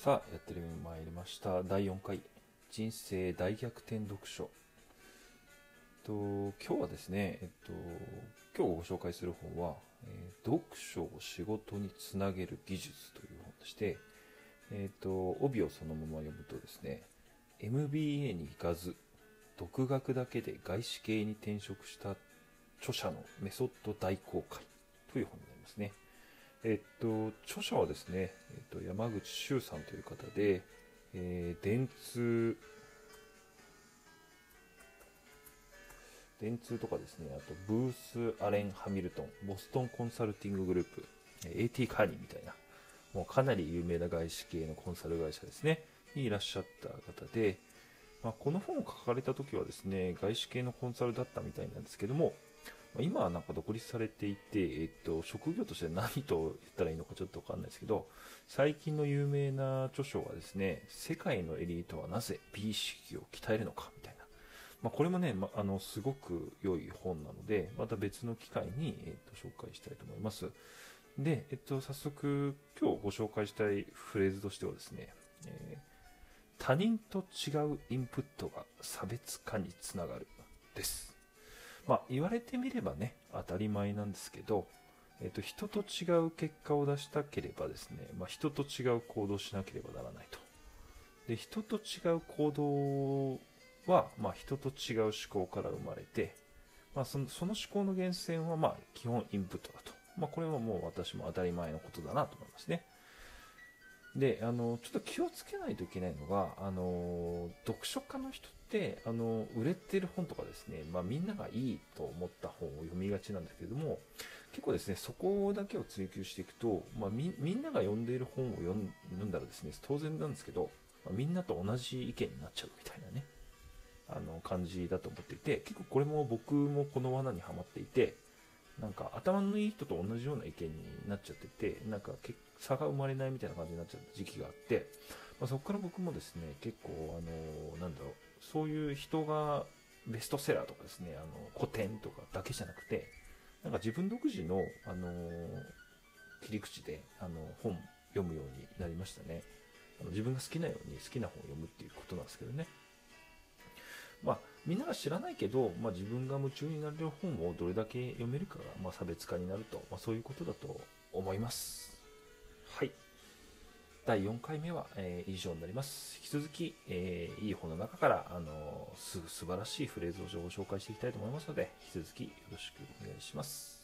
さあやってまいりました。第4回。人生大逆転読書。と今日はですね、えっと、今日ご紹介する本は、えー、読書を仕事につなげる技術という本でして、えっと、帯をそのまま読むとですね MBA に行かず独学だけで外資系に転職した著者のメソッド大公開という本になりますね。えっと、著者はですね、えっと、山口周さんという方で、えー、電通、電通とかですね、あとブース・アレン・ハミルトン、ボストンコンサルティンググループ、AT カーニーみたいな、もうかなり有名な外資系のコンサル会社ですね、にいらっしゃった方で、まあ、この本を書かれた時はですね、外資系のコンサルだったみたいなんですけども、今はなんか独立されていて、えっと、職業として何と言ったらいいのかちょっとわかんないですけど、最近の有名な著書はですね、世界のエリートはなぜ美意識を鍛えるのかみたいな。まあ、これもね、まあの、すごく良い本なので、また別の機会に、えっと、紹介したいと思います。で、えっと、早速、今日ご紹介したいフレーズとしてはですね、えー、他人と違うインプットが差別化につながるです。まあ、言われてみればね、当たり前なんですけど、えっ、と、人と違う結果を出したければですね、まあ、人と違う行動しなければならないと。で、人と違う行動は、まあ、人と違う思考から生まれて、まあ、そのその思考の源泉は、まあ、基本インプットだと。まあ、これはもう私も当たり前のことだなと思いますね。で、あの、ちょっと気をつけないといけないのが、あの、読書家の人って、あの、売れてる本とかですね、まあみんながいいと思った本を読みがちなんですけども、結構ですね、そこだけを追求していくと、まあみ、みんなが読んでいる本を読んだらですね、当然なんですけど、まあ、みんなと同じ意見になっちゃうみたいなね、あの、感じだと思っていて、結構これも僕もこの罠にはまっていて、なんか頭のいい人と同じような意見になっちゃってて、なんか差が生まれないみたいな感じになっちゃった時期があって、まあ、そこから僕もですね、結構、あの、なんだろう、そういう人がベストセラーとかですね、あの、古典とかだけじゃなくて、なんか自分独自の、あの、切り口で、あの、本読むようになりましたね。あの自分が好きなように好きな本を読むっていうことなんですけどね。まあ、みんなが知らないけど、まあ、自分が夢中になれる本をどれだけ読めるかが、まあ、差別化になると、まあ、そういうことだと思います。はい。第4回目は、えー、以上になります。引き続き、えー、いい本の中から、あのす素晴らしいフレーズをご紹介していきたいと思いますので、引き続きよろしくお願いします。